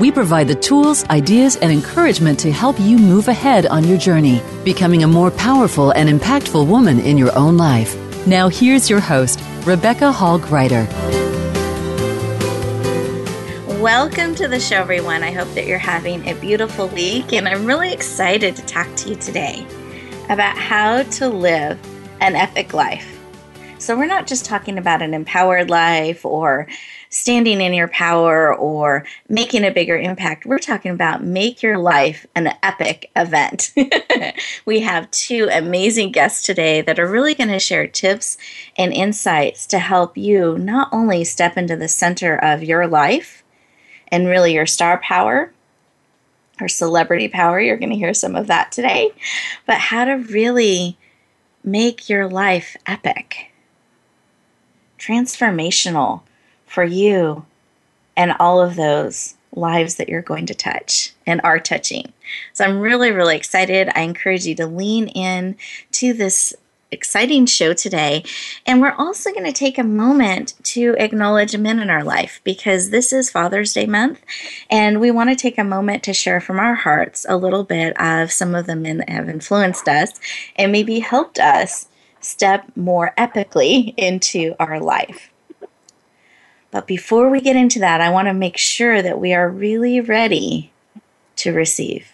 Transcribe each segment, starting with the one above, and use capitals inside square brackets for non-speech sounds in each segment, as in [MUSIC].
we provide the tools, ideas, and encouragement to help you move ahead on your journey, becoming a more powerful and impactful woman in your own life. Now, here's your host, Rebecca Hall Gruyter. Welcome to the show, everyone. I hope that you're having a beautiful week, and I'm really excited to talk to you today about how to live an epic life. So, we're not just talking about an empowered life or standing in your power or making a bigger impact. We're talking about make your life an epic event. [LAUGHS] we have two amazing guests today that are really going to share tips and insights to help you not only step into the center of your life and really your star power or celebrity power, you're going to hear some of that today, but how to really make your life epic, transformational for you and all of those lives that you're going to touch and are touching. So I'm really, really excited. I encourage you to lean in to this exciting show today. And we're also going to take a moment to acknowledge men in our life because this is Father's Day month. And we want to take a moment to share from our hearts a little bit of some of the men that have influenced us and maybe helped us step more epically into our life. But before we get into that, I want to make sure that we are really ready to receive.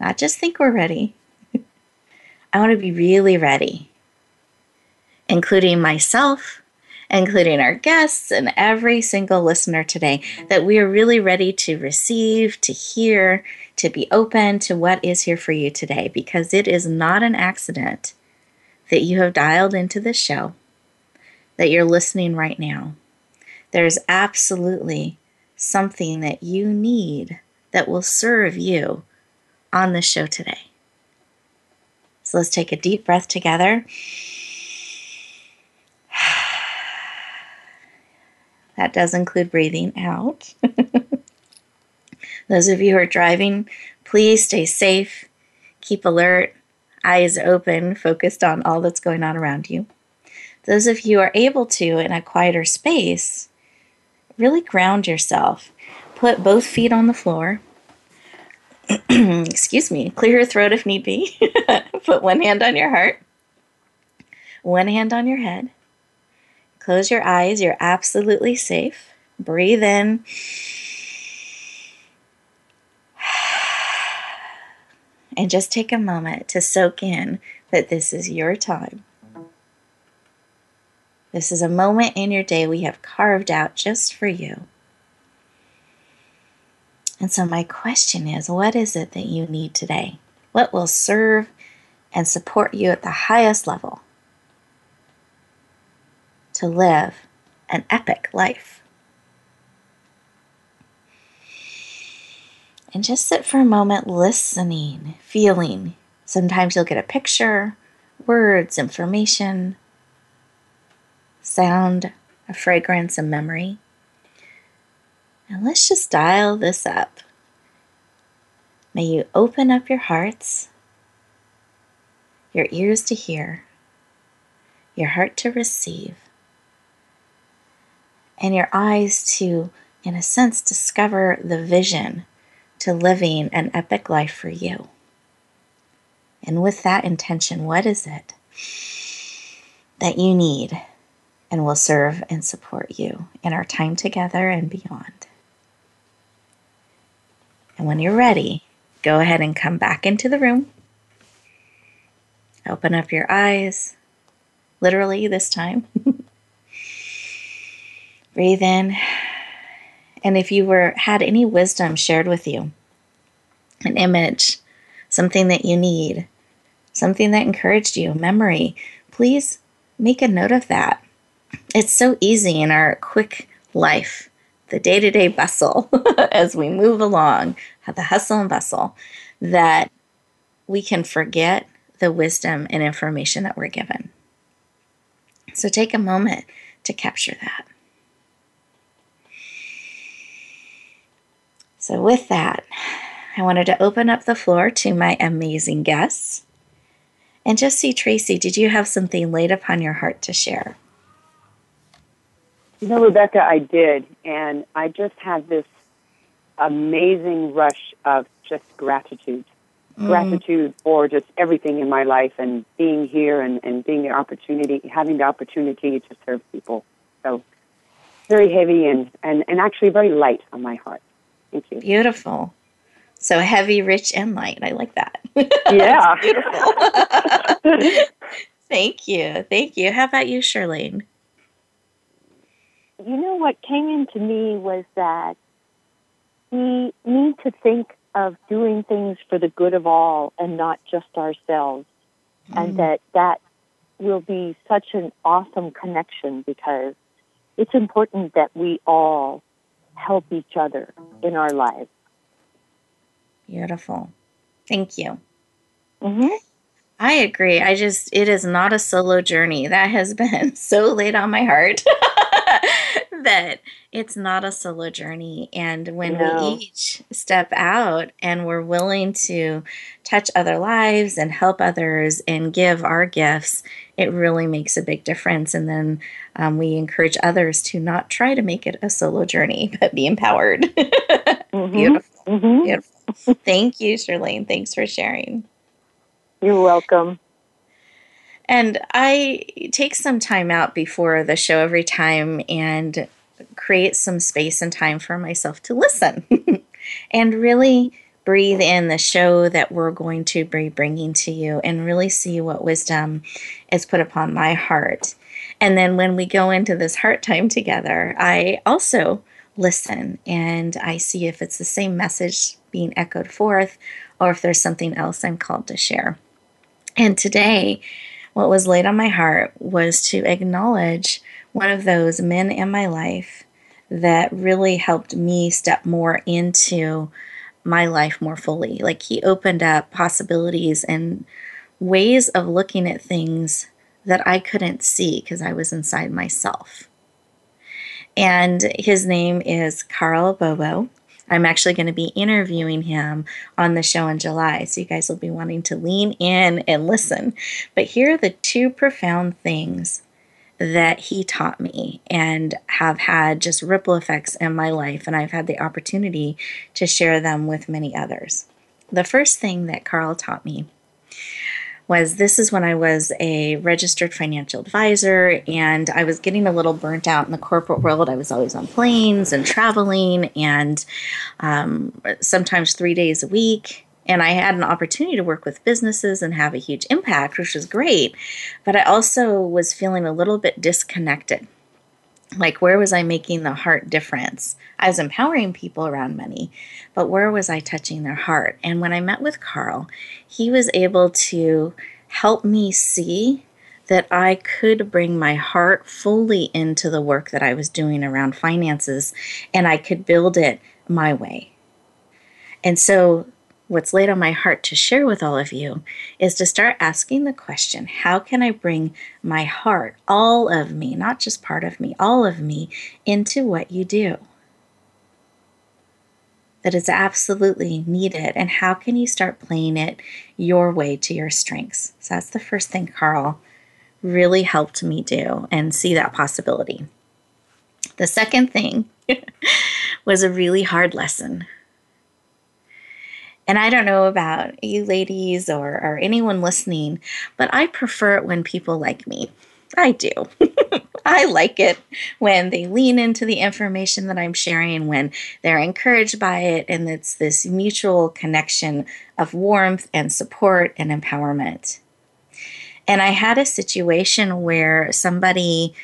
Not just think we're ready. [LAUGHS] I want to be really ready, including myself, including our guests, and every single listener today, that we are really ready to receive, to hear, to be open to what is here for you today, because it is not an accident that you have dialed into this show that you're listening right now, there's absolutely something that you need that will serve you on the show today. So let's take a deep breath together. [SIGHS] That does include breathing out. [LAUGHS] Those of you who are driving, please stay safe, keep alert, eyes open, focused on all that's going on around you. Those of you who are able to, in a quieter space, really ground yourself. Put both feet on the floor. [CLEARS THROAT] Excuse me, clear your throat if need be. [LAUGHS] Put one hand on your heart, one hand on your head. Close your eyes. You're absolutely safe. Breathe in. [SIGHS] And just take a moment to soak in that this is your time. This is a moment in your day we have carved out just for you. And so, my question is what is it that you need today? What will serve and support you at the highest level to live an epic life? And just sit for a moment listening, feeling. Sometimes you'll get a picture, words, information sound, a fragrance, a memory. And let's just dial this up. May you open up your hearts, your ears to hear, your heart to receive, and your eyes to, in a sense, discover the vision to living an epic life for you. And with that intention, what is it that you need and will serve and support you in our time together and beyond. And when you're ready, go ahead and come back into the room. Open up your eyes, literally this time. [LAUGHS] Breathe in. And if you were had any wisdom shared with you, an image, something that you need, something that encouraged you, memory, please make a note of that. It's so easy in our quick life, the day to day bustle [LAUGHS] as we move along, the hustle and bustle, that we can forget the wisdom and information that we're given. So take a moment to capture that. So, with that, I wanted to open up the floor to my amazing guests. And just see, Tracy, did you have something laid upon your heart to share? You know, Rebecca, I did. And I just had this amazing rush of just gratitude. Mm. Gratitude for just everything in my life and being here and, and being the opportunity, having the opportunity to serve people. So, very heavy and, and, and actually very light on my heart. Thank you. Beautiful. So heavy, rich, and light. I like that. [LAUGHS] Yeah. [LAUGHS] [LAUGHS] Thank you. Thank you. How about you, Charlene? You know what came into me was that we need to think of doing things for the good of all and not just ourselves. Mm. And that that will be such an awesome connection because it's important that we all help each other in our lives. Beautiful. Thank you. Mm-hmm. I agree. I just, it is not a solo journey. That has [LAUGHS] been so laid on my heart [LAUGHS] [LAUGHS] that it's not a solo journey. And when no. we each step out and we're willing to touch other lives and help others and give our gifts, it really makes a big difference. And then um, we encourage others to not try to make it a solo journey, [LAUGHS] but be empowered. [LAUGHS] mm-hmm. Beautiful. Mm-hmm. Beautiful. Thank you, Charlene. Thanks for sharing. You're welcome. And I take some time out before the show every time and create some space and time for myself to listen [LAUGHS] and really breathe in the show that we're going to be bringing to you and really see what wisdom is put upon my heart. And then when we go into this heart time together, I also listen and I see if it's the same message being echoed forth or if there's something else I'm called to share. And today, what was laid on my heart was to acknowledge one of those men in my life that really helped me step more into my life more fully. Like he opened up possibilities and ways of looking at things that I couldn't see because I was inside myself. And his name is Carl Bobo. I'm actually going to be interviewing him on the show in July. So you guys will be wanting to lean in and listen. But here are the two profound things that he taught me and have had just ripple effects in my life. And I've had the opportunity to share them with many others. The first thing that Carl taught me was this is when I was a registered financial advisor and I was getting a little burnt out in the corporate world. I was always on planes and traveling and um, sometimes three days a week and I had an opportunity to work with businesses and have a huge impact, which was great. But I also was feeling a little bit disconnected. Like, where was I making the heart difference? I was empowering people around money, but where was I touching their heart? And when I met with carl he was able to help me see that I could bring my heart fully into the work that I was doing around finances and I could build it my way. And so what's laid on my heart to share with all of you is to start asking the question how can I bring my heart, all of me, not just part of me, all of me, into what you do? That is absolutely needed. And how can you start playing it your way to your strengths? So that's the first thing Carl really helped me do and see that possibility. The second thing [LAUGHS] was a really hard lesson and I don't know about you ladies or, or anyone listening, but I prefer it when people like me. I do. [LAUGHS] I like it when they lean into the information that I'm sharing, when they're encouraged by it, and it's this mutual connection of warmth and support and empowerment. And I had a situation where somebody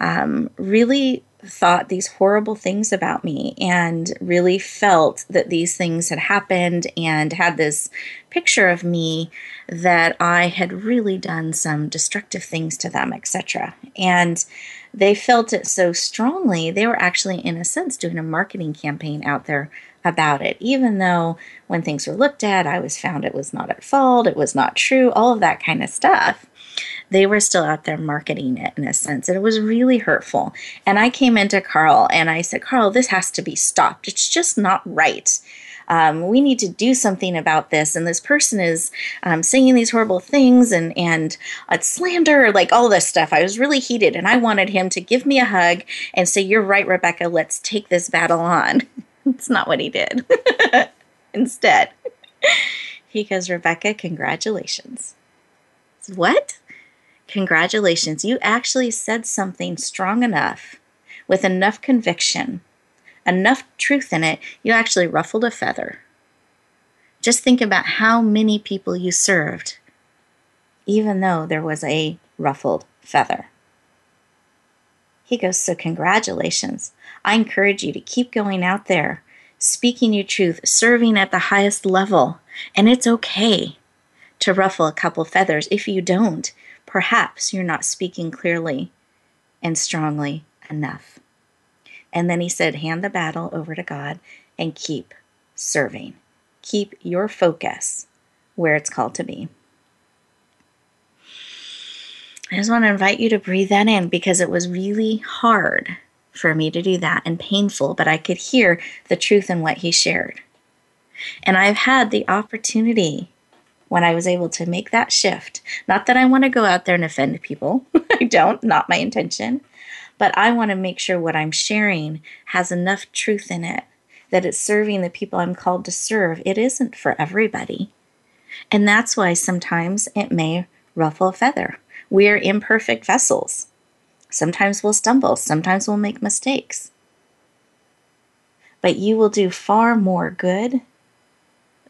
um, really thought these horrible things about me and really felt that these things had happened and had this picture of me that I had really done some destructive things to them, etc. And they felt it so strongly, they were actually, in a sense, doing a marketing campaign out there about it, even though when things were looked at, I was found it was not at fault, it was not true, all of that kind of stuff they were still out there marketing it in a sense. And it was really hurtful. And I came into Carl and I said, Carl, this has to be stopped. It's just not right. Um, we need to do something about this. And this person is um, saying these horrible things and and uh, slander, like all this stuff. I was really heated, and I wanted him to give me a hug and say, "You're right, Rebecca. Let's take this battle on." [LAUGHS] It's not what he did. [LAUGHS] Instead, [LAUGHS] he goes, "Rebecca, congratulations." What? Congratulations, you actually said something strong enough with enough conviction, enough truth in it, you actually ruffled a feather. Just think about how many people you served, even though there was a ruffled feather. He goes, So, congratulations. I encourage you to keep going out there, speaking your truth, serving at the highest level. And it's okay to ruffle a couple feathers. If you don't, perhaps you're not speaking clearly and strongly enough. And then he said, hand the battle over to God and keep serving. Keep your focus where it's called to be. I just want to invite you to breathe that in because it was really hard for me to do that and painful, but I could hear the truth in what he shared. And I've had the opportunity when I was able to make that shift. Not that I want to go out there and offend people, [LAUGHS] I don't, not my intention, but I want to make sure what I'm sharing has enough truth in it that it's serving the people I'm called to serve. It isn't for everybody. And that's why sometimes it may ruffle a feather. We're imperfect vessels. Sometimes we'll stumble, sometimes we'll make mistakes. But you will do far more good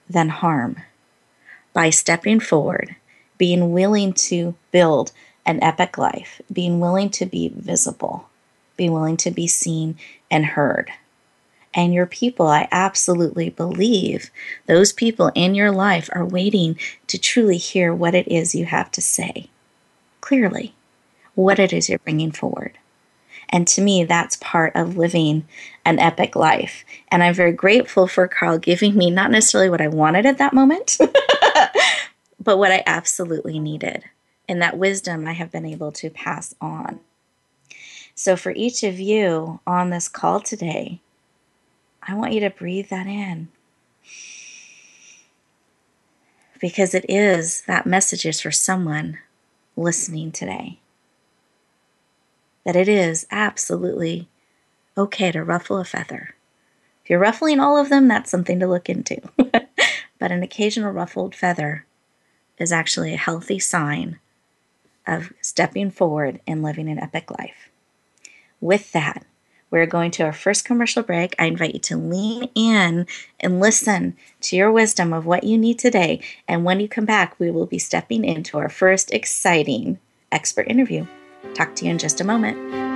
than harm by stepping forward, being willing to build an epic life, being willing to be visible, being willing to be seen and heard. And your people, I absolutely believe those people in your life are waiting to truly hear what it is you have to say clearly, what it is you're bringing forward. And to me, that's part of living an epic life. And I'm very grateful for Carl giving me not necessarily what I wanted at that moment, [LAUGHS] but what I absolutely needed. And that wisdom I have been able to pass on. So, for each of you on this call today, I want you to breathe that in. Because it is, that message is for someone listening today that it is absolutely okay to ruffle a feather. If you're ruffling all of them, that's something to look into. [LAUGHS] but an occasional ruffled feather is actually a healthy sign of stepping forward and living an epic life. With that, we're going to our first commercial break. I invite you to lean in and listen to your wisdom of what you need today. And when you come back, we will be stepping into our first exciting expert interview. Talk to you in just a moment.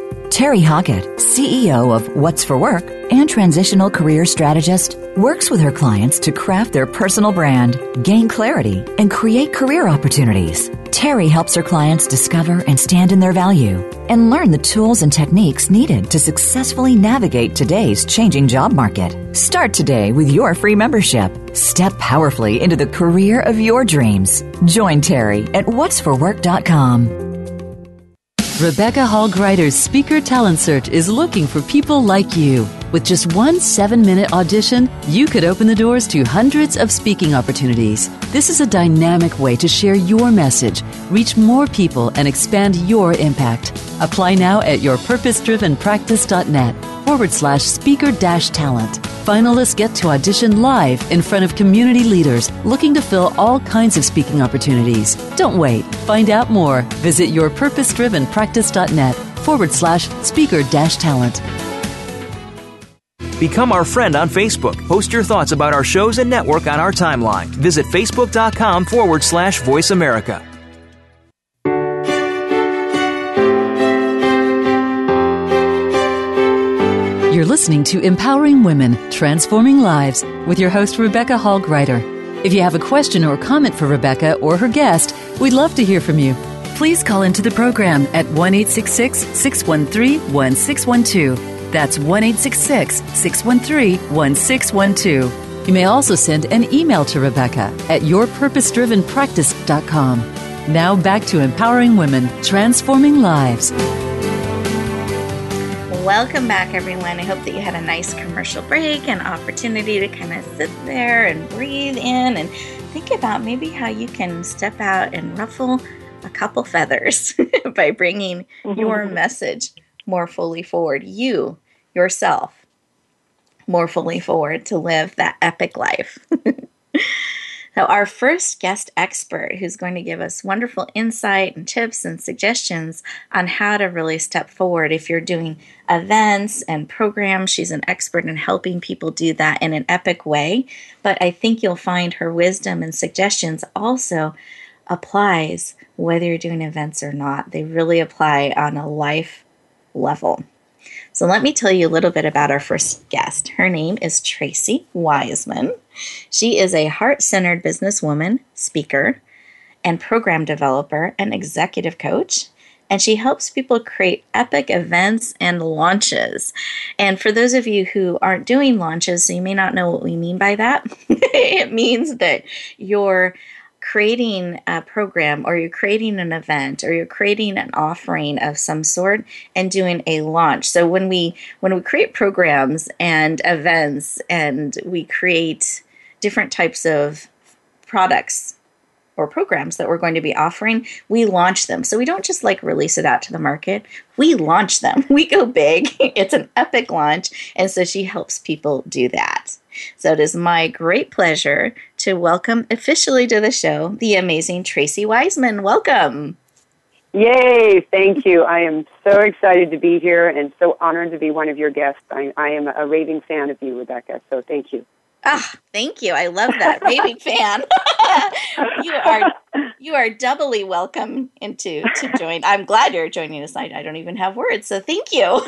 Terry Hockett, CEO of What's for Work and transitional career strategist, works with her clients to craft their personal brand, gain clarity, and create career opportunities. Terry helps her clients discover and stand in their value and learn the tools and techniques needed to successfully navigate today's changing job market. Start today with your free membership. Step powerfully into the career of your dreams. Join Terry at what'sforwork.com. Rebecca Hall Gruyter's Speaker Talent Search is looking for people like you. With just one seven minute audition, you could open the doors to hundreds of speaking opportunities. This is a dynamic way to share your message, reach more people, and expand your impact. Apply now at yourpurposedrivenpractice.net forward slash speaker dash talent. Finalists get to audition live in front of community leaders looking to fill all kinds of speaking opportunities. Don't wait. Find out more. Visit yourpurposedrivenpractice.net forward slash speaker dash talent. Become our friend on Facebook. Post your thoughts about our shows and network on our timeline. Visit facebook.com forward slash voice America. You're listening to Empowering Women, Transforming Lives with your host, Rebecca Hall Gruyter. If you have a question or comment for Rebecca or her guest, we'd love to hear from you. Please call into the program at 1 613 1612. That's 1 613 1612. You may also send an email to Rebecca at yourpurposedrivenpractice.com. Now back to empowering women, transforming lives. Welcome back, everyone. I hope that you had a nice commercial break and opportunity to kind of sit there and breathe in and think about maybe how you can step out and ruffle a couple feathers [LAUGHS] by bringing your mm-hmm. message more fully forward. You, yourself, more fully forward to live that epic life. [LAUGHS] So, our first guest expert, who's going to give us wonderful insight and tips and suggestions on how to really step forward if you're doing events and programs, she's an expert in helping people do that in an epic way. But I think you'll find her wisdom and suggestions also applies whether you're doing events or not. They really apply on a life level. So, let me tell you a little bit about our first guest. Her name is Tracy Wiseman. She is a heart centered businesswoman, speaker, and program developer and executive coach. And she helps people create epic events and launches. And for those of you who aren't doing launches, so you may not know what we mean by that, [LAUGHS] it means that you're creating a program or you're creating an event or you're creating an offering of some sort and doing a launch so when we when we create programs and events and we create different types of products or programs that we're going to be offering, we launch them. So we don't just like release it out to the market, we launch them. [LAUGHS] We go big. [LAUGHS] It's an epic launch. And so she helps people do that. So it is my great pleasure to welcome officially to the show the amazing Tracy Wiseman. Welcome. Yay, thank you. I am so excited to be here and so honored to be one of your guests. I, I am a raving fan of you, Rebecca, so thank you. Ah, thank you. I love that. Raving fan. [LAUGHS] you are you are doubly welcome into to join. I'm glad you're joining us. I, I don't even have words, so thank you.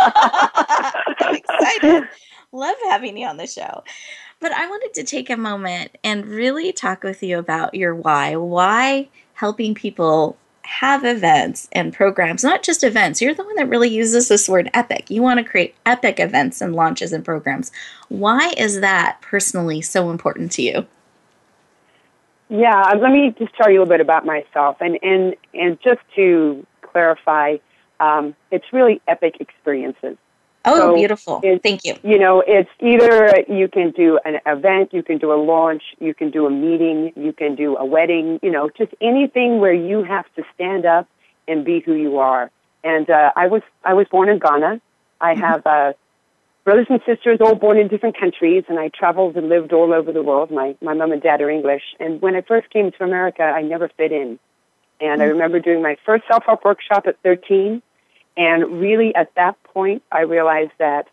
I'm [LAUGHS] excited. Love having you on the show. But I wanted to take a moment and really talk with you about your why. Why helping people have events and programs, not just events. You're the one that really uses this word epic. You want to create epic events and launches and programs. Why is that personally so important to you? Yeah, uh, let me just tell you a little bit about myself, and and and just to clarify, um, it's really epic experiences. Oh, so beautiful. Thank you. You know, it's either you can do an event, you can do a launch, you can do a meeting, you can do a wedding, you know, just anything where you have to stand up and be who you are. And uh, I was I was born in Ghana. I mm-hmm. have uh, brothers and sisters all born in different countries, and I traveled and lived all over the world. My my mom and dad are English, and when I first came to America, I never fit in. And. I remember doing my first self help workshop at 13 and really, at that point, I realized that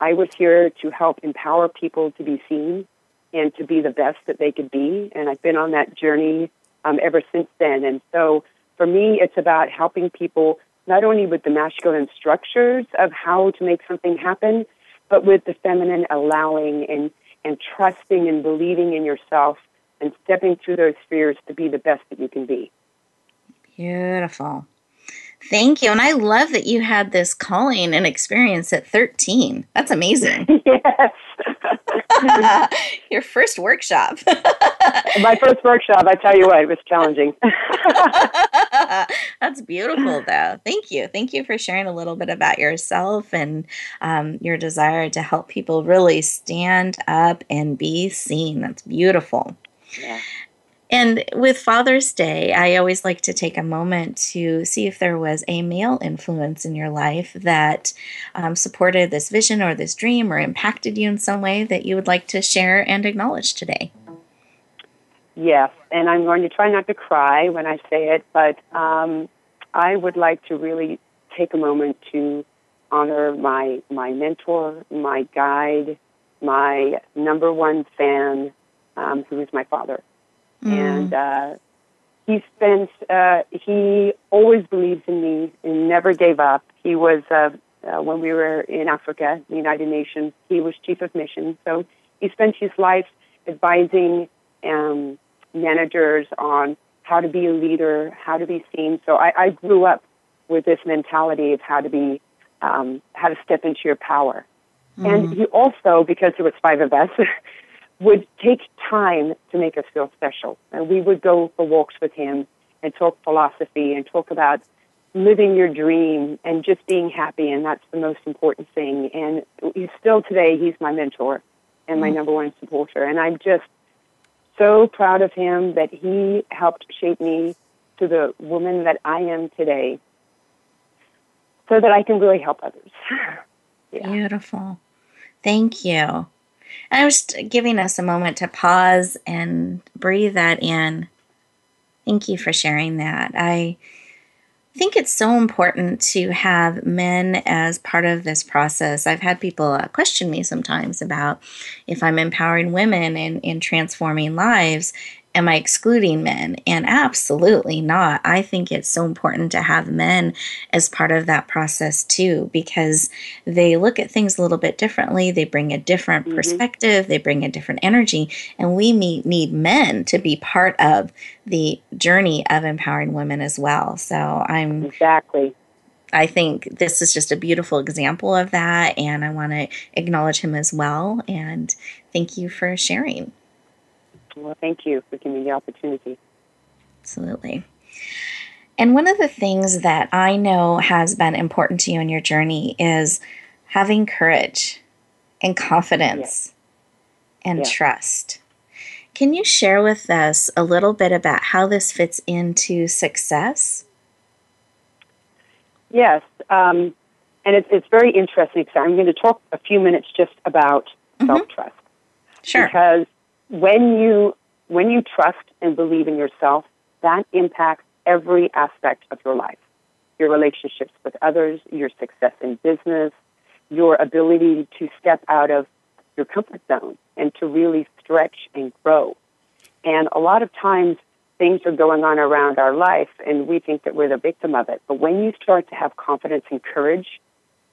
I was here to help empower people to be seen and to be the best that they could be. And I've been on that journey um, ever since then. And so for me, it's about helping people not only with the masculine structures of how to make something happen, but with the feminine allowing and, and trusting and believing in yourself and stepping through those fears to be the best that you can be. Beautiful. Thank you. And I love that you had this calling and experience at 13. That's amazing. [LAUGHS] yes. [LAUGHS] Your first workshop. [LAUGHS] My first workshop, I tell you what, it was challenging. That's beautiful, though. Thank you. Thank you for sharing a little bit about yourself and um, your desire to help people really stand up and be seen. That's beautiful. Yeah. And with Father's Day, I always like to take a moment to see if there was a male influence in your life that um, supported this vision or this dream or impacted you in some way that you would like to share and acknowledge today. Yes, and I'm going to try not to cry when I say it, but um, I would like to really take a moment to honor my my mentor, my guide, my number one fan, um, who is my father. Mm. And uh, he spent, uh, he always believed in me and never gave up. He was, uh, uh, when we were in Africa, the United Nations, he was chief of mission. So he spent his life advising um, managers on how to be a leader, how to be seen. So I, I grew up with this mentality of how to be, um, how to step into your power. Mm. And he also, because there was five of us, [LAUGHS] would take time to make us feel special. And we would go for walks with him and talk philosophy and talk about living your dream and just being happy. And that's the most important thing. And he's still today, he's my mentor and my mm. number one supporter. And I'm just so proud of him that he helped shape me to the woman that I am today so that I can really help others. [LAUGHS] yeah. Beautiful. Thank you. And I was giving us a moment to pause and breathe that in. Thank you for sharing that. I think it's so important to have men as part of this process. I've had people uh, question me sometimes about if I'm empowering women in, in transforming lives am I excluding men? And absolutely not. I think it's so important to have men as part of that process too, because they look at things a little bit differently. They bring a different mm-hmm. perspective, they bring a different energy, and we need men to be part of the journey of empowering women as well. So I'm exactly. I think this is just a beautiful example of that, and I want to acknowledge him as well. And thank you for sharing. Well, thank you for giving me the opportunity. Absolutely. And one of the things that I know has been important to you in your journey is having courage and confidence yes. and yes. trust. Can you share with us a little bit about how this fits into success? Yes. Um, and it's, it's very interesting because I'm going to talk a few minutes just about mm-hmm. self trust. Sure. Because when you when you trust and believe in yourself, that impacts every aspect of your life. Your relationships with others, your success in business, your ability to step out of your comfort zone and to really stretch and grow. And a lot of times things are going on around our life and we think that we're the victim of it. But when you start to have confidence and courage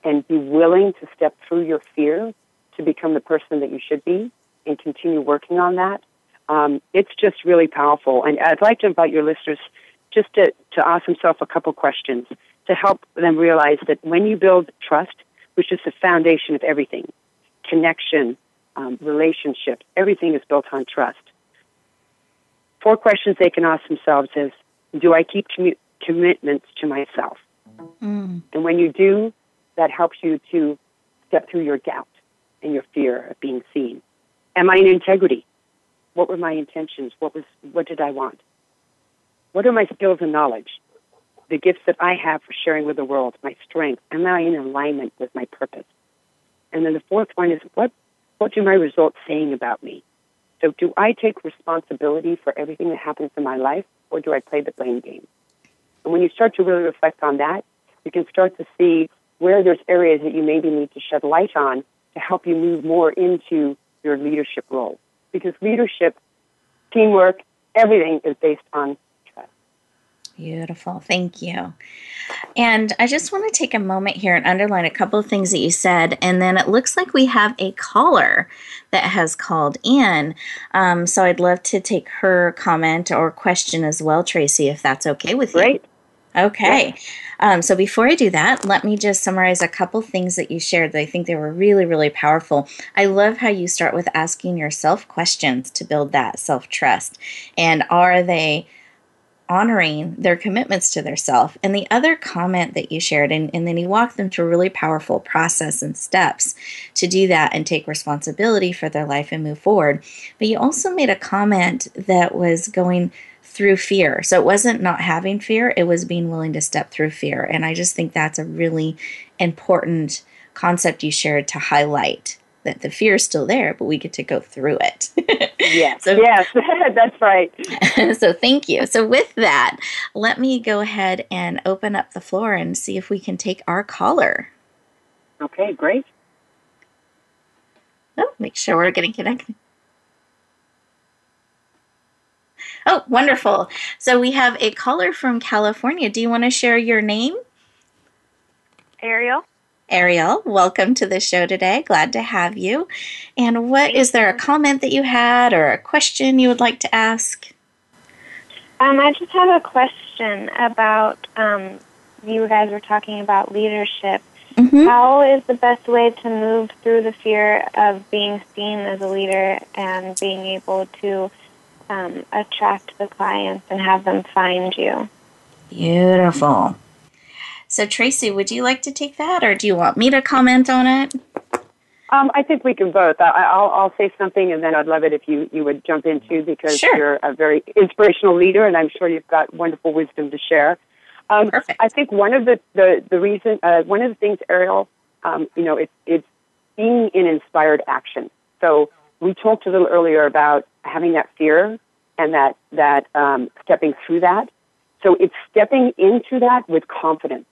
and be willing to step through your fear to become the person that you should be, and continue working on that. Um, it's just really powerful. And I'd like to invite your listeners just to, to ask themselves a couple questions to help them realize that when you build trust, which is the foundation of everything, connection, um, relationships, everything is built on trust. Four questions they can ask themselves is, do I keep commu- commitments to myself? Mm. And when you do, that helps you to step through your doubt and your fear of being seen. Am I in integrity? What were my intentions? What was what did I want? What are my skills and knowledge? The gifts that I have for sharing with the world, my strength. Am I in alignment with my purpose? And then the fourth one is what what do my results saying about me? So do I take responsibility for everything that happens in my life or do I play the blame game? And when you start to really reflect on that, you can start to see where there's areas that you maybe need to shed light on to help you move more into your leadership role. Because leadership, teamwork, everything is based on trust. Beautiful. Thank you. And I just want to take a moment here and underline a couple of things that you said. And then it looks like we have a caller that has called in. Um, so I'd love to take her comment or question as well, Tracy, if that's okay with you. Great. Okay. Yeah. Um, so before I do that, let me just summarize a couple things that you shared that I think they were really, really powerful. I love how you start with asking yourself questions to build that self trust. And are they honoring their commitments to their self? And the other comment that you shared, and, and then you walked them through a really powerful process and steps to do that and take responsibility for their life and move forward. But you also made a comment that was going through fear. So it wasn't not having fear, it was being willing to step through fear. And I just think that's a really important concept you shared to highlight that the fear is still there, but we get to go through it. [LAUGHS] yes. so, yes, [LAUGHS] that's right. [LAUGHS] so thank you. So with that, let me go ahead and open up the floor and see if we can take our caller. Okay, great. Oh, make sure we're getting connected. Oh, wonderful. So we have a caller from California. Do you want to share your name? Ariel. Ariel, welcome to the show today. Glad to have you. And what is there a comment that you had or a question you would like to ask? Um, I just have a question about um, you guys were talking about leadership. Mm-hmm. How is the best way to move through the fear of being seen as a leader and being able to um, attract the clients and have them find you. Beautiful. So, Tracy, would you like to take that, or do you want me to comment on it? Um, I think we can both. I, will I'll say something, and then I'd love it if you, you would jump in too, because sure. you're a very inspirational leader, and I'm sure you've got wonderful wisdom to share. Um, Perfect. I think one of the the, the reason, uh, one of the things, Ariel, um, you know, it's it's being in inspired action. So we talked a little earlier about having that fear and that that um, stepping through that. So it's stepping into that with confidence.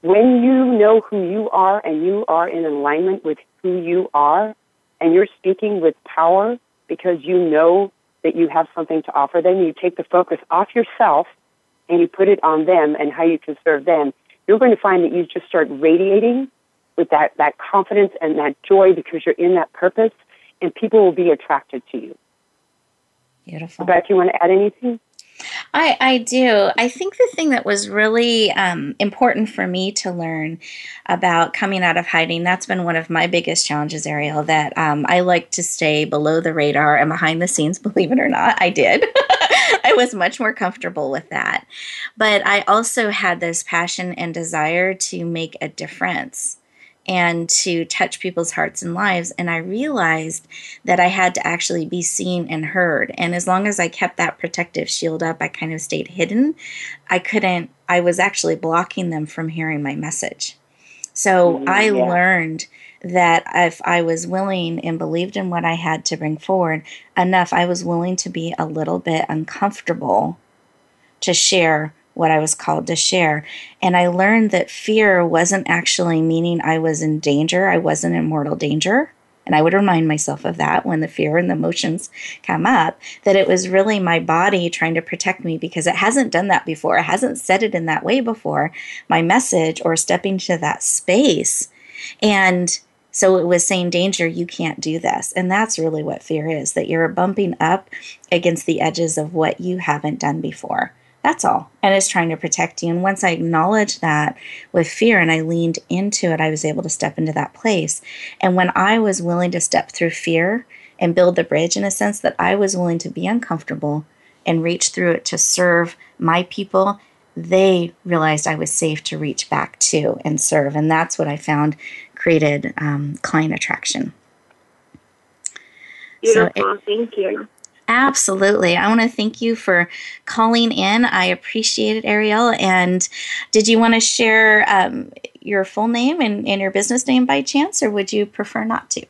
When you know who you are and you are in alignment with who you are, and you're speaking with power because you know that you have something to offer them, you take the focus off yourself and you put it on them and how you can serve them. You're going to find that you just start radiating with that, that confidence and that joy because you're in that purpose, and people will be attracted to you. Beautiful. Beth, you want to add anything? I, I do. I think the thing that was really um, important for me to learn about coming out of hiding, that's been one of my biggest challenges, Ariel, that um, I like to stay below the radar and behind the scenes, [LAUGHS] believe it or not. I did. [LAUGHS] I was much more comfortable with that. But I also had this passion and desire to make a difference and to touch people's hearts and lives. And I realized that I had to actually be seen and heard. And as long as I kept that protective shield up, I kind of stayed hidden. I couldn't, I was actually blocking them from hearing my message. So mm, I yeah. learned that if I was willing and believed in what I had to bring forward enough, I was willing to be a little bit uncomfortable to share what I was called to share. And I learned that fear wasn't actually meaning I was in danger, I wasn't in mortal danger. And I would remind myself of that when the fear and the emotions come up, that it was really my body trying to protect me because it hasn't done that before. It hasn't said it in that way before, my message or stepping to that space. And so it was saying, Danger, you can't do this. And that's really what fear is that you're bumping up against the edges of what you haven't done before. That's all. And it's trying to protect you. And once I acknowledged that with fear and I leaned into it, I was able to step into that place. And when I was willing to step through fear and build the bridge in a sense that I was willing to be uncomfortable and reach through it to serve my people, they realized I was safe to reach back to and serve. And that's what I found created um, client attraction. Beautiful. So it, Thank you. Absolutely. I want to thank you for calling in. I appreciate it, Ariel. And did you want to share um, your full name and, and, your business name by chance, or would you prefer not to?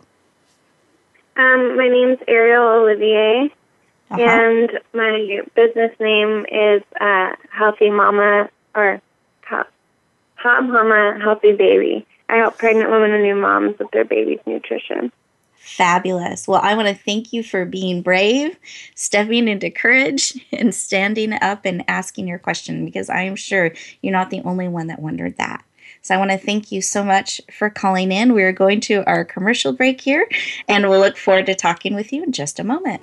Um, my name's Ariel Olivier, uh-huh. and my business name is uh, Healthy Mama or Hot Mama Healthy Baby. I help pregnant women and new moms with their baby's nutrition. Fabulous. Well, I want to thank you for being brave, stepping into courage, [LAUGHS] and standing up and asking your question because I am sure you're not the only one that wondered that. So I want to thank you so much for calling in. We are going to our commercial break here, and we'll look forward to talking with you in just a moment.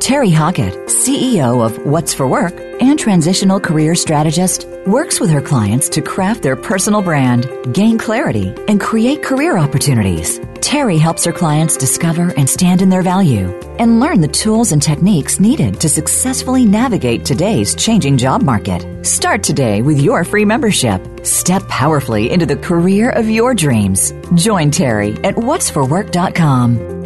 Terry Hockett, CEO of What's for Work and transitional career strategist, works with her clients to craft their personal brand, gain clarity, and create career opportunities. Terry helps her clients discover and stand in their value and learn the tools and techniques needed to successfully navigate today's changing job market. Start today with your free membership. Step powerfully into the career of your dreams. Join Terry at what'sforwork.com.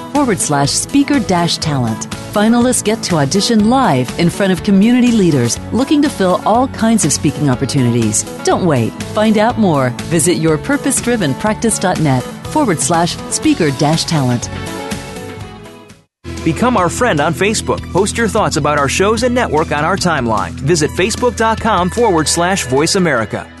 forward slash speaker dash talent. Finalists get to audition live in front of community leaders looking to fill all kinds of speaking opportunities. Don't wait. Find out more. Visit yourpurposedrivenpractice.net forward slash speaker dash talent. Become our friend on Facebook. Post your thoughts about our shows and network on our timeline. Visit facebook.com forward slash voice America.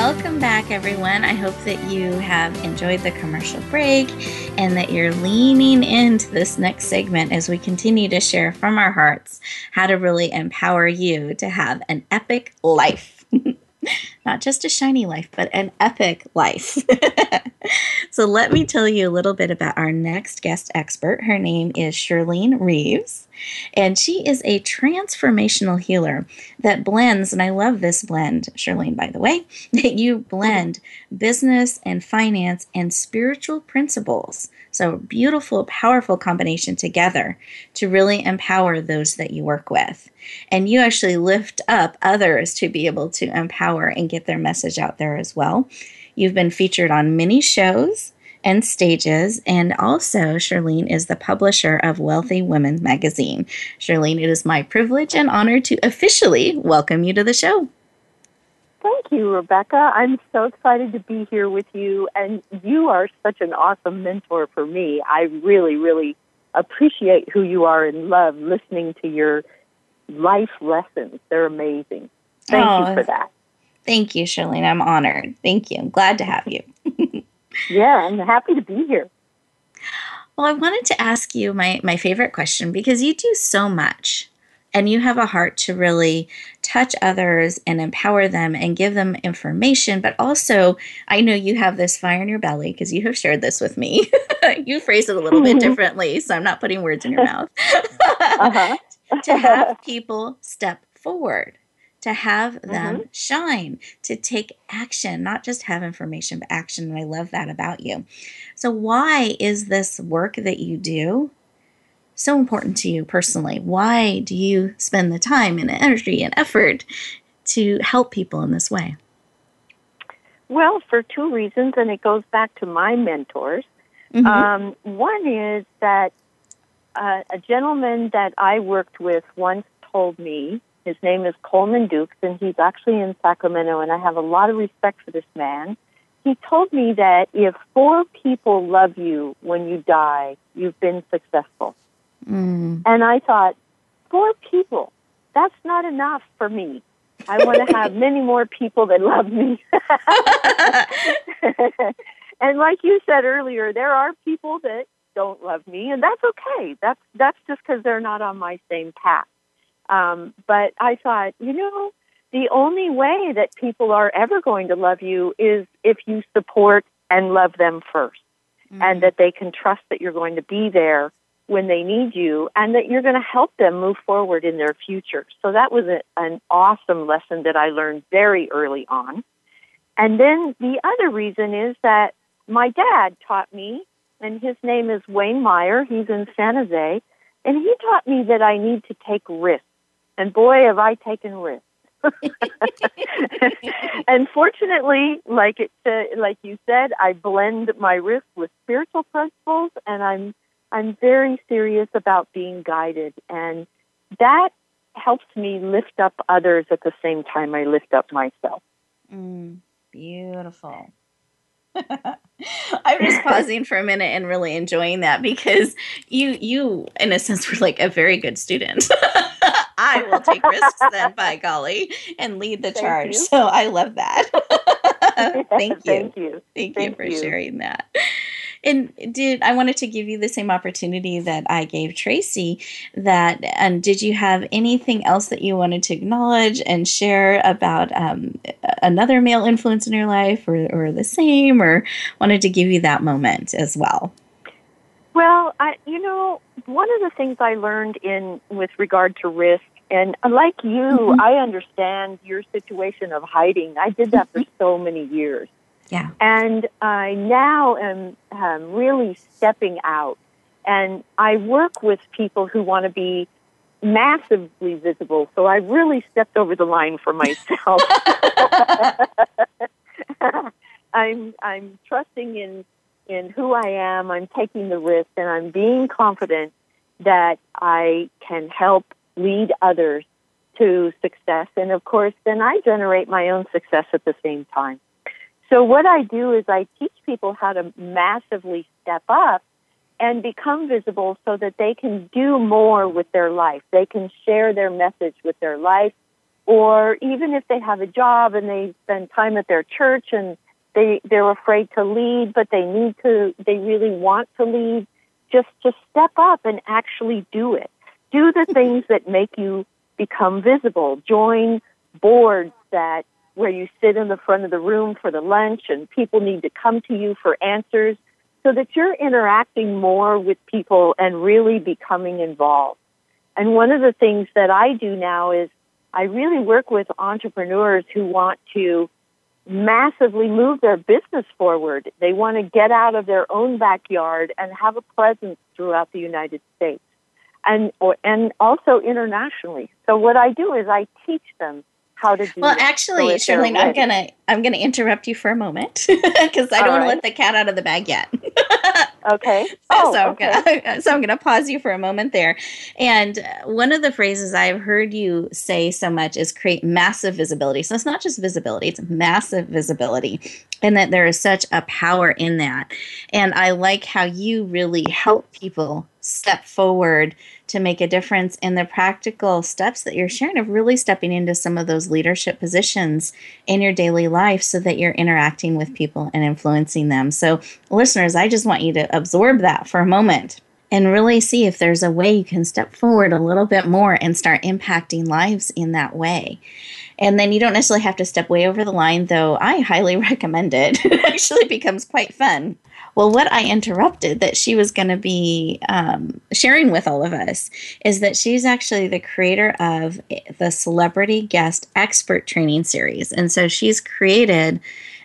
Welcome back, everyone. I hope that you have enjoyed the commercial break and that you're leaning into this next segment as we continue to share from our hearts how to really empower you to have an epic life. [LAUGHS] Not just a shiny life, but an epic life. [LAUGHS] so, let me tell you a little bit about our next guest expert. Her name is Shirlene Reeves, and she is a transformational healer that blends, and I love this blend, Shirlene, by the way, [LAUGHS] that you blend business and finance and spiritual principles so, beautiful, powerful combination together to really empower those that you work with. And you actually lift up others to be able to empower and get their message out there as well. You've been featured on many shows and stages. And also, Charlene is the publisher of Wealthy Women magazine. Charlene, it is my privilege and honor to officially welcome you to the show. Thank you, Rebecca. I'm so excited to be here with you, and you are such an awesome mentor for me. I really, really appreciate who you are and love listening to your life lessons. They're amazing. Thank oh, you for that. Thank you, Charlene. I'm honored. Thank you. I'm glad to have you. [LAUGHS] yeah, I'm happy to be here. Well, I wanted to ask you my, my favorite question because you do so much and you have a heart to really touch others and empower them and give them information but also i know you have this fire in your belly because you have shared this with me [LAUGHS] you phrase it a little bit [LAUGHS] differently so i'm not putting words in your [LAUGHS] mouth uh-huh. to have people step forward to have them mm-hmm. shine, to take action, not just have information, but action. And I love that about you. So, why is this work that you do so important to you personally? Why do you spend the time and energy and effort to help people in this way? Well, for two reasons, and it goes back to my mentors. Mm-hmm. Um, one is that uh, a gentleman that I worked with once told me, his name is Coleman Dukes, and he's actually in Sacramento, and I have a lot of respect for this man. He told me that if four people love you when you die, you've been successful. Mm. And I thought, four people, that's not enough for me. I want to have [LAUGHS] many more people that love me. [LAUGHS] and like you said earlier, there are people that don't love me, and that's okay. That's that's just because they're not on my same path. Um, but I thought, you know, the only way that people are ever going to love you is if you support and love them 1st mm-hmm. and that they can trust that you're going to be there when they need you and that you're going to help them move forward in their future. So that was a, an awesome lesson that I learned very early on. And then the other reason is that my dad taught me, and his name is Wayne Meyer. He's in San Jose. And he taught me that I need to take risks. And boy, have I taken risks. [LAUGHS] and fortunately, like it, uh, like you said, I blend my risk with spiritual principles, and I'm I'm very serious about being guided, and that helps me lift up others at the same time I lift up myself. Mm, beautiful. [LAUGHS] I'm just [LAUGHS] pausing for a minute and really enjoying that because you you in a sense were like a very good student. I will take risks then [LAUGHS] by golly and lead the Thank charge. You. So I love that. [LAUGHS] Thank you. Thank you. Thank, Thank you for you. sharing that. And did I wanted to give you the same opportunity that I gave Tracy that and did you have anything else that you wanted to acknowledge and share about um, another male influence in your life or, or the same or wanted to give you that moment as well? Well, I you know, one of the things I learned in with regard to risk and like you, mm-hmm. I understand your situation of hiding. I did that for mm-hmm. so many years. Yeah. And I now am um, really stepping out. And I work with people who want to be massively visible. So I really stepped over the line for myself. [LAUGHS] I'm I'm trusting in in who I am. I'm taking the risk and I'm being confident that I can help lead others to success. And of course, then I generate my own success at the same time. So what I do is I teach people how to massively step up and become visible so that they can do more with their life. They can share their message with their life or even if they have a job and they spend time at their church and they they're afraid to lead but they need to they really want to lead just to step up and actually do it. Do the things that make you become visible. Join boards that where you sit in the front of the room for the lunch and people need to come to you for answers so that you're interacting more with people and really becoming involved. And one of the things that I do now is I really work with entrepreneurs who want to massively move their business forward. They want to get out of their own backyard and have a presence throughout the United States and or, and also internationally. So what I do is I teach them how to do well actually Charlene, i'm gonna i'm gonna interrupt you for a moment [LAUGHS] because i don't want to let the cat out of the bag yet. [LAUGHS] Okay. Oh, so, okay. I'm gonna, [LAUGHS] so i'm gonna pause you for a moment there. And uh, one of the phrases i've heard you say so much is create massive visibility. So it's not just visibility it's massive visibility and that there is such a power in that. And i like how you really help people step forward to make a difference in the practical steps that you're sharing of really stepping into some of those leadership positions in your daily life so that you're interacting with people and influencing them. So, listeners, I just want you to absorb that for a moment and really see if there's a way you can step forward a little bit more and start impacting lives in that way. And then you don't necessarily have to step way over the line, though I highly [LAUGHS] recommend it. it actually becomes quite fun. Well, what I interrupted that she was going to be um, sharing with all of us is that she's actually the creator of the Celebrity Guest Expert Training Series. And so she's created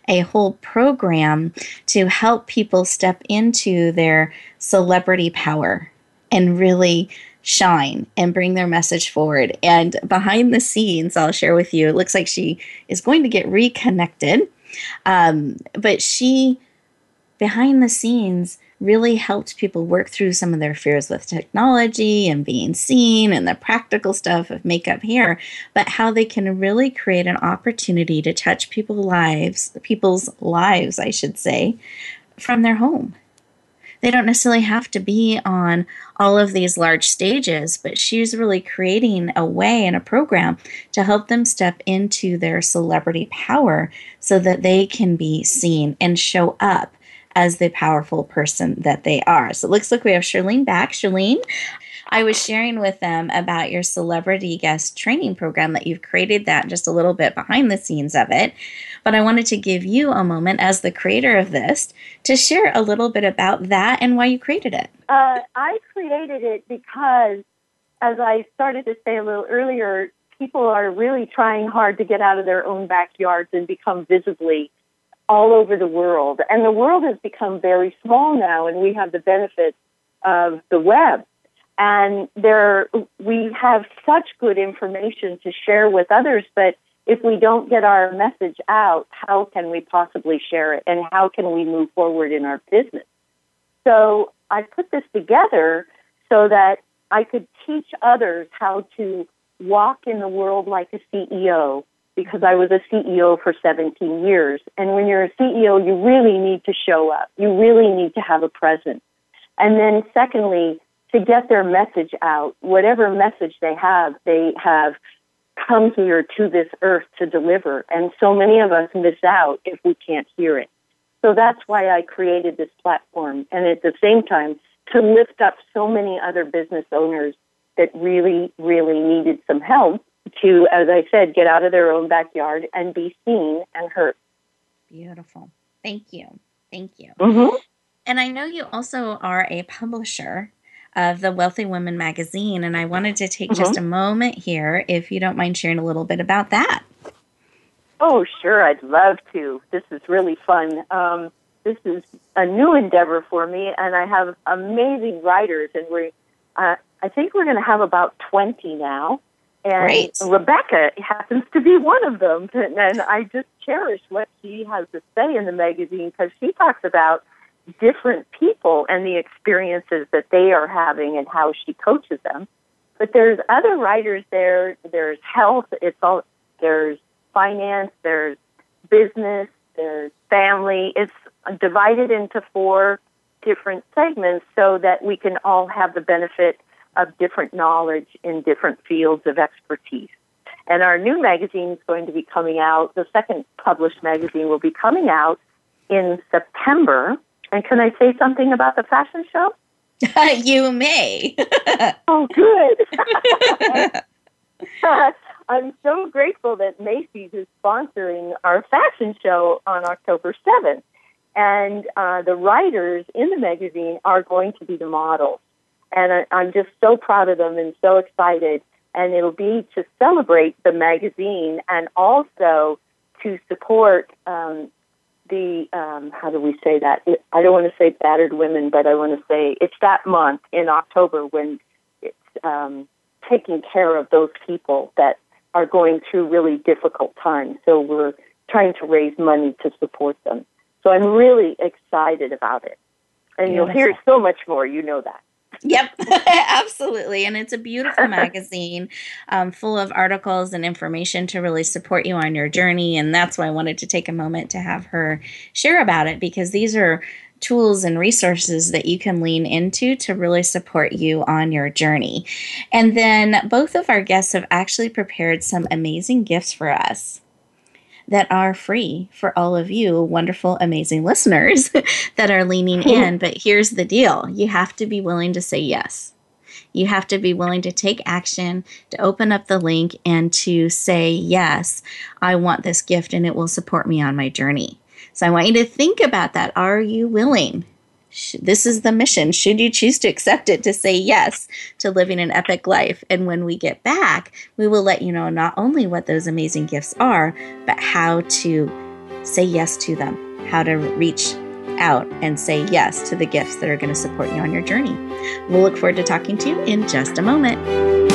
a whole program to help people step into their celebrity power and really shine and bring their message forward. And behind the scenes, I'll share with you, it looks like she is going to get reconnected. Um, but she behind the scenes really helped people work through some of their fears with technology and being seen and the practical stuff of makeup here, but how they can really create an opportunity to touch people's lives, people's lives, I should say, from their home. They don't necessarily have to be on all of these large stages, but she's really creating a way and a program to help them step into their celebrity power so that they can be seen and show up as the powerful person that they are. So it looks like we have Charlene back. Charlene, I was sharing with them about your celebrity guest training program that you've created that just a little bit behind the scenes of it. But I wanted to give you a moment as the creator of this to share a little bit about that and why you created it. uh, I created it because, as I started to say a little earlier, people are really trying hard to get out of their own backyards and become visibly all over the world. And the world has become very small now, and we have the benefit of the web. And there, we have such good information to share with others, but if we don't get our message out, how can we possibly share it and how can we move forward in our business? So I put this together so that I could teach others how to walk in the world like a CEO because I was a CEO for 17 years. And when you're a CEO, you really need to show up. You really need to have a presence. And then secondly, to get their message out, whatever message they have, they have come here to this earth to deliver. And so many of us miss out if we can't hear it. So that's why I created this platform. And at the same time, to lift up so many other business owners that really, really needed some help to, as I said, get out of their own backyard and be seen and heard. Beautiful. Thank you. Thank you. Mm-hmm. And I know you also are a publisher of the Wealthy Women magazine, and I wanted to take mm-hmm. just a moment here, if you don't mind sharing a little bit about that. Oh, sure, I'd love to. This is really fun. Um, this is a new endeavor for me, and I have amazing writers, and we, uh, I think we're going to have about twenty now. And Great. Rebecca happens to be one of them, and I just cherish what she has to say in the magazine because she talks about different people and the experiences that they are having and how she coaches them. But there's other writers there. There's health. It's all there's finance. There's business. There's family. It's divided into four different segments so that we can all have the benefit of different knowledge in different fields of expertise. And our new magazine is going to be coming out. The second published magazine will be coming out in September and can I say something about the fashion show? [LAUGHS] you may. [LAUGHS] oh, good. [LAUGHS] I'm so grateful that Macy's is sponsoring our fashion show on October 7th. And uh, the writers in the magazine are going to be the models. And I, I'm just so proud of them and so excited. And it'll be to celebrate the magazine and also to support um, the um, how do we say that? I don't want to say battered women, but I want to say it's that month in October when it's um, taking care of those people that are going through really difficult times. So we're trying to raise money to support them. So I'm really excited about it, and Beautiful. you'll hear so much more. You know that. Yep, [LAUGHS] absolutely. And it's a beautiful magazine um, full of articles and information to really support you on your journey. And that's why I wanted to take a moment to have her share about it because these are tools and resources that you can lean into to really support you on your journey. And then both of our guests have actually prepared some amazing gifts for us that are free for all of you wonderful, amazing listeners [LAUGHS] that are leaning in. But here's the deal you have to be willing to say yes. You have to be willing to take action, to open up the link, and to say, Yes, I want this gift and it will support me on my journey. So I want you to think about that. Are you willing? This is the mission. Should you choose to accept it, to say yes to living an epic life. And when we get back, we will let you know not only what those amazing gifts are, but how to say yes to them, how to reach out and say yes to the gifts that are going to support you on your journey. We'll look forward to talking to you in just a moment.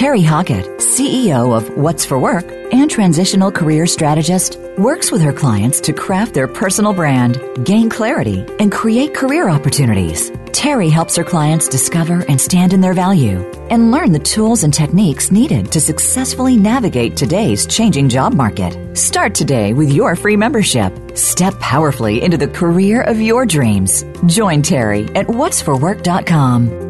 Terry Hockett, CEO of What's for Work and transitional career strategist, works with her clients to craft their personal brand, gain clarity, and create career opportunities. Terry helps her clients discover and stand in their value and learn the tools and techniques needed to successfully navigate today's changing job market. Start today with your free membership. Step powerfully into the career of your dreams. Join Terry at what'sforwork.com.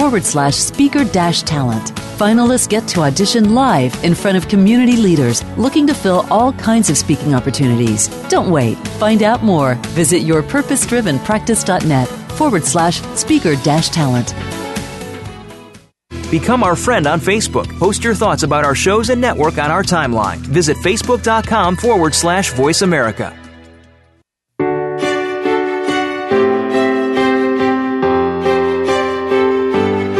forward slash speaker dash talent. Finalists get to audition live in front of community leaders looking to fill all kinds of speaking opportunities. Don't wait. Find out more. Visit yourpurposedrivenpractice.net forward slash speaker dash talent. Become our friend on Facebook. Post your thoughts about our shows and network on our timeline. Visit facebook.com forward slash voice America.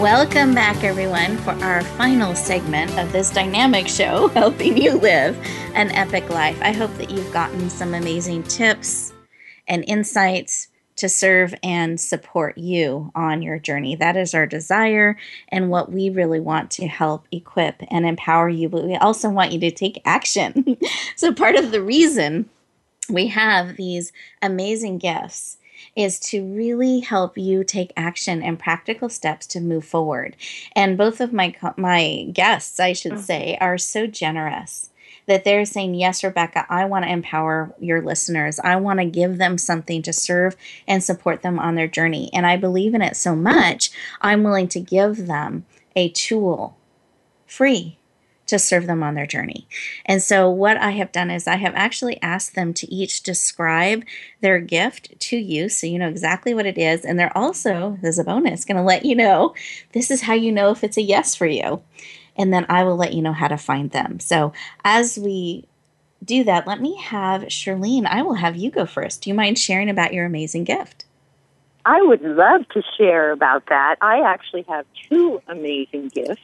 Welcome back, everyone, for our final segment of this dynamic show, [LAUGHS] Helping You Live an Epic Life. I hope that you've gotten some amazing tips and insights to serve and support you on your journey. That is our desire and what we really want to help equip and empower you, but we also want you to take action. [LAUGHS] so, part of the reason we have these amazing gifts is to really help you take action and practical steps to move forward. And both of my my guests, I should mm-hmm. say, are so generous that they're saying, Yes, Rebecca, I want to empower your listeners. I want to give them something to serve and support them on their journey. And I believe in it so much, I'm willing to give them a tool free to serve them on their journey. And so, what I have done is I have actually asked them to each describe their gift to you so you know exactly what it is. And they're also, as a bonus, going to let you know this is how you know if it's a yes for you. And then I will let you know how to find them. So, as we do that, let me have Charlene, I will have you go first. Do you mind sharing about your amazing gift? I would love to share about that. I actually have two amazing gifts.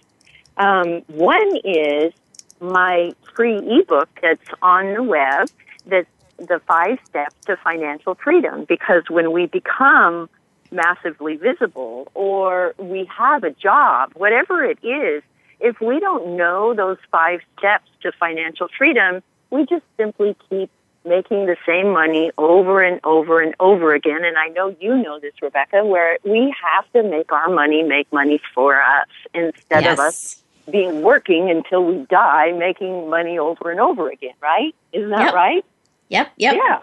Um, one is my free ebook that's on the web that's the five steps to financial freedom because when we become massively visible or we have a job, whatever it is, if we don't know those five steps to financial freedom, we just simply keep making the same money over and over and over again. And I know you know this, Rebecca, where we have to make our money make money for us instead yes. of us being working until we die, making money over and over again, right? Isn't that yep. right? Yep, yep. Yeah.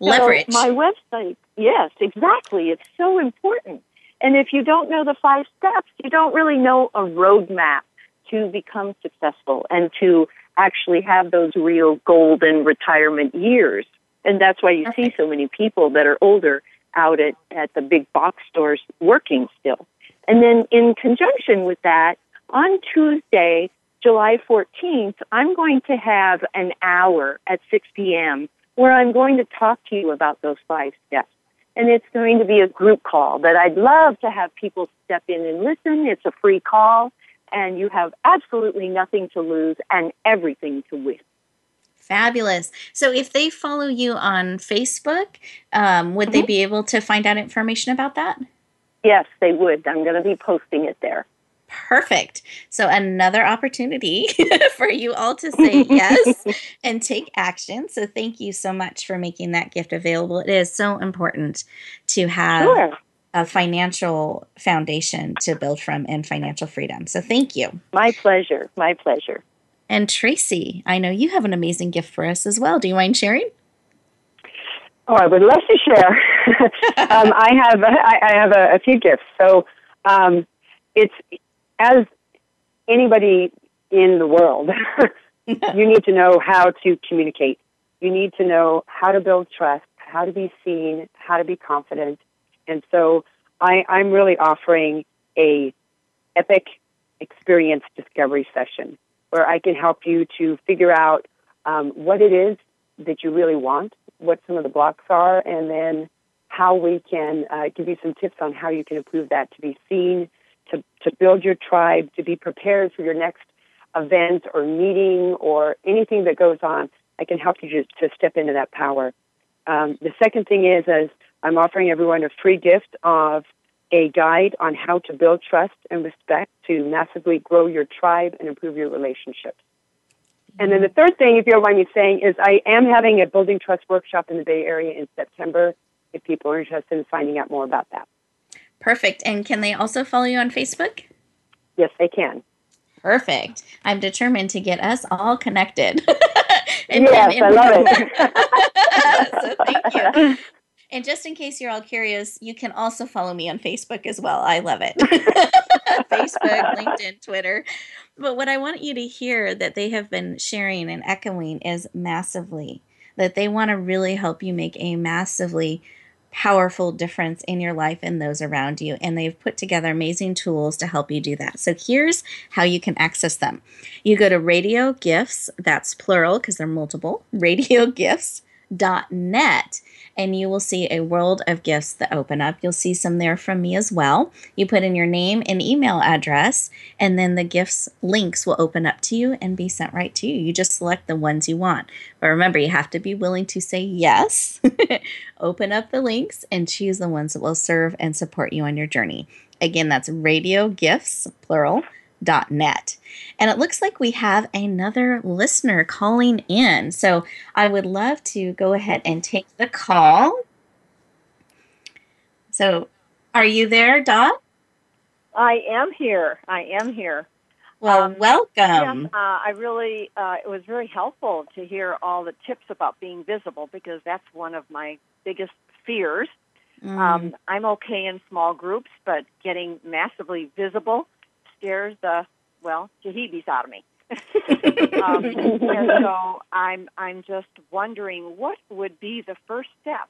Leverage. So my website, yes, exactly. It's so important. And if you don't know the five steps, you don't really know a roadmap to become successful and to actually have those real golden retirement years. And that's why you see so many people that are older out at, at the big box stores working still. And then in conjunction with that, on Tuesday, July 14th, I'm going to have an hour at 6 p.m. where I'm going to talk to you about those five steps. And it's going to be a group call that I'd love to have people step in and listen. It's a free call, and you have absolutely nothing to lose and everything to win. Fabulous. So, if they follow you on Facebook, um, would mm-hmm. they be able to find out information about that? Yes, they would. I'm going to be posting it there. Perfect. So, another opportunity [LAUGHS] for you all to say yes [LAUGHS] and take action. So, thank you so much for making that gift available. It is so important to have sure. a financial foundation to build from and financial freedom. So, thank you. My pleasure. My pleasure. And Tracy, I know you have an amazing gift for us as well. Do you mind sharing? Oh, I would love to share. [LAUGHS] um, I have I, I have a, a, few gifts. So um, it's as anybody in the world, [LAUGHS] you need to know how to communicate. You need to know how to build trust, how to be seen, how to be confident. And so I, I'm really offering a epic experience discovery session where I can help you to figure out um, what it is that you really want, what some of the blocks are, and then how we can uh, give you some tips on how you can improve that to be seen, to, to build your tribe, to be prepared for your next event or meeting or anything that goes on. I can help you to, to step into that power. Um, the second thing is, is I'm offering everyone a free gift of a guide on how to build trust and respect to massively grow your tribe and improve your relationships. And then the third thing, if you don't mind me saying, is I am having a building trust workshop in the Bay Area in September if people are interested in finding out more about that. Perfect. And can they also follow you on Facebook? Yes, they can. Perfect. I'm determined to get us all connected. [LAUGHS] and, yes, and, and, I love it. [LAUGHS] so thank you. [LAUGHS] And just in case you're all curious, you can also follow me on Facebook as well. I love it. Facebook, LinkedIn, Twitter. But what I want you to hear that they have been sharing and echoing is massively that they want to really help you make a massively powerful difference in your life and those around you. And they've put together amazing tools to help you do that. So here's how you can access them. You go to Radio Gifts, that's plural because they're multiple, [LAUGHS] radiogifts.net and you will see a world of gifts that open up. You'll see some there from me as well. You put in your name and email address, and then the gifts links will open up to you and be sent right to you. You just select the ones you want. But remember, you have to be willing to say yes, [LAUGHS] open up the links, and choose the ones that will serve and support you on your journey. Again, that's radio gifts, plural, net. And it looks like we have another listener calling in. So I would love to go ahead and take the call. So are you there, Dot? I am here. I am here. Well, um, welcome. Yes, uh, I really, uh, it was very helpful to hear all the tips about being visible because that's one of my biggest fears. Mm. Um, I'm okay in small groups, but getting massively visible scares the well jahibis out of me. [LAUGHS] um, and so I'm I'm just wondering what would be the first step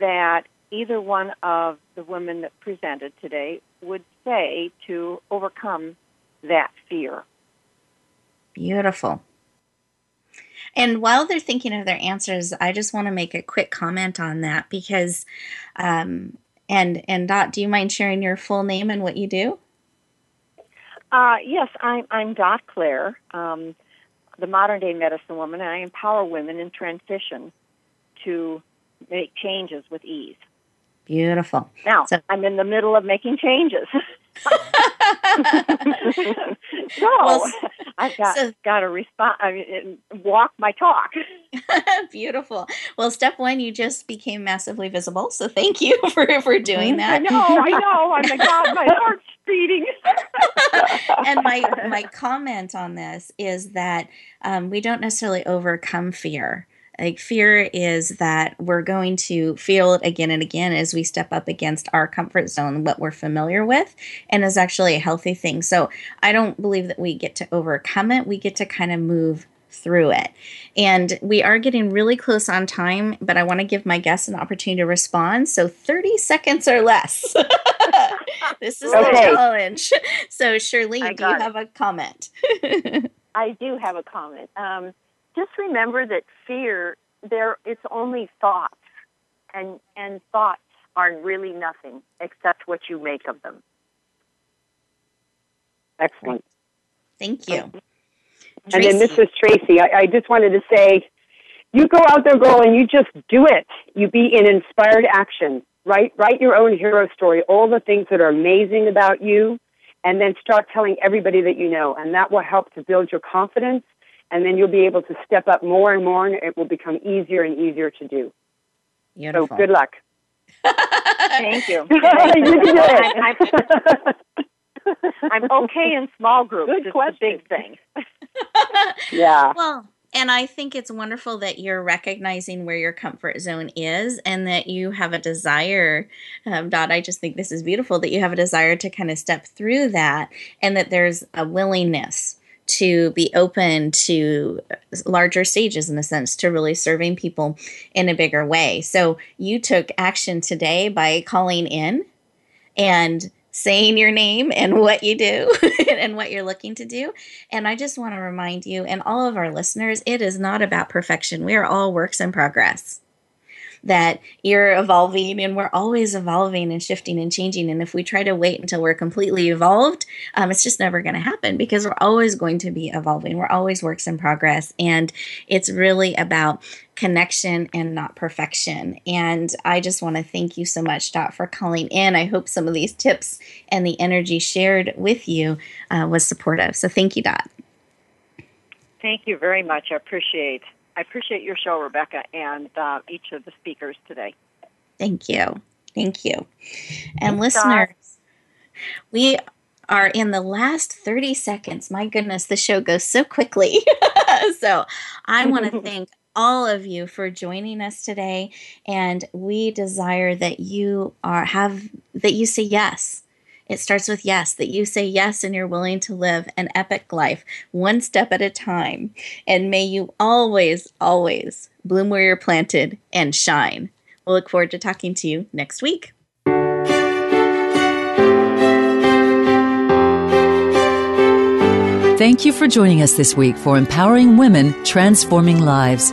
that either one of the women that presented today would say to overcome that fear. Beautiful. And while they're thinking of their answers, I just want to make a quick comment on that because, um, and and Dot, do you mind sharing your full name and what you do? Uh, yes, I'm, I'm Dot Claire, um, the modern day medicine woman, and I empower women in transition to make changes with ease. Beautiful. Now, so, I'm in the middle of making changes. [LAUGHS] [LAUGHS] so well, I've got, so, got to respond, I mean, walk my talk. [LAUGHS] [LAUGHS] Beautiful. Well, step one, you just became massively visible. So thank you for, for doing that. I know, I know. I'm like, God, my heart's beating. and my, my comment on this is that um, we don't necessarily overcome fear. Like fear is that we're going to feel it again and again as we step up against our comfort zone, what we're familiar with, and is actually a healthy thing. So I don't believe that we get to overcome it. We get to kind of move through it. And we are getting really close on time, but I want to give my guests an opportunity to respond. So 30 seconds or less. [LAUGHS] this is okay. the challenge. So, Shirley, do you have a comment? [LAUGHS] I do have a comment. Um, just remember that fear there it's only thoughts and and thoughts are really nothing except what you make of them. Excellent. Thank you. And then this is tracy I, I just wanted to say you go out there girl and you just do it. You be in inspired action. Write write your own hero story all the things that are amazing about you and then start telling everybody that you know and that will help to build your confidence and then you'll be able to step up more and more, and it will become easier and easier to do. Beautiful. So good luck. [LAUGHS] Thank you. [LAUGHS] you can do it. I'm, I'm okay in small groups. Good it's question. big thing. [LAUGHS] yeah. Well, and I think it's wonderful that you're recognizing where your comfort zone is and that you have a desire, um, Dot. I just think this is beautiful that you have a desire to kind of step through that and that there's a willingness to be open to larger stages in a sense to really serving people in a bigger way. So you took action today by calling in and saying your name and what you do [LAUGHS] and what you're looking to do. And I just want to remind you and all of our listeners it is not about perfection. We are all works in progress that you're evolving and we're always evolving and shifting and changing. And if we try to wait until we're completely evolved, um, it's just never going to happen because we're always going to be evolving. We're always works in progress. And it's really about connection and not perfection. And I just want to thank you so much, Dot, for calling in. I hope some of these tips and the energy shared with you uh, was supportive. So thank you, Dot. Thank you very much. I appreciate I appreciate your show, Rebecca, and uh, each of the speakers today. Thank you. Thank you. And Thanks, listeners, we are in the last 30 seconds. My goodness, the show goes so quickly. [LAUGHS] so I want to [LAUGHS] thank all of you for joining us today and we desire that you are have that you say yes it starts with yes, that you say yes and you're willing to live an epic life one step at a time. And may you always, always bloom where you're planted and shine. We'll look forward to talking to you next week. Thank you for joining us this week for Empowering Women, Transforming Lives.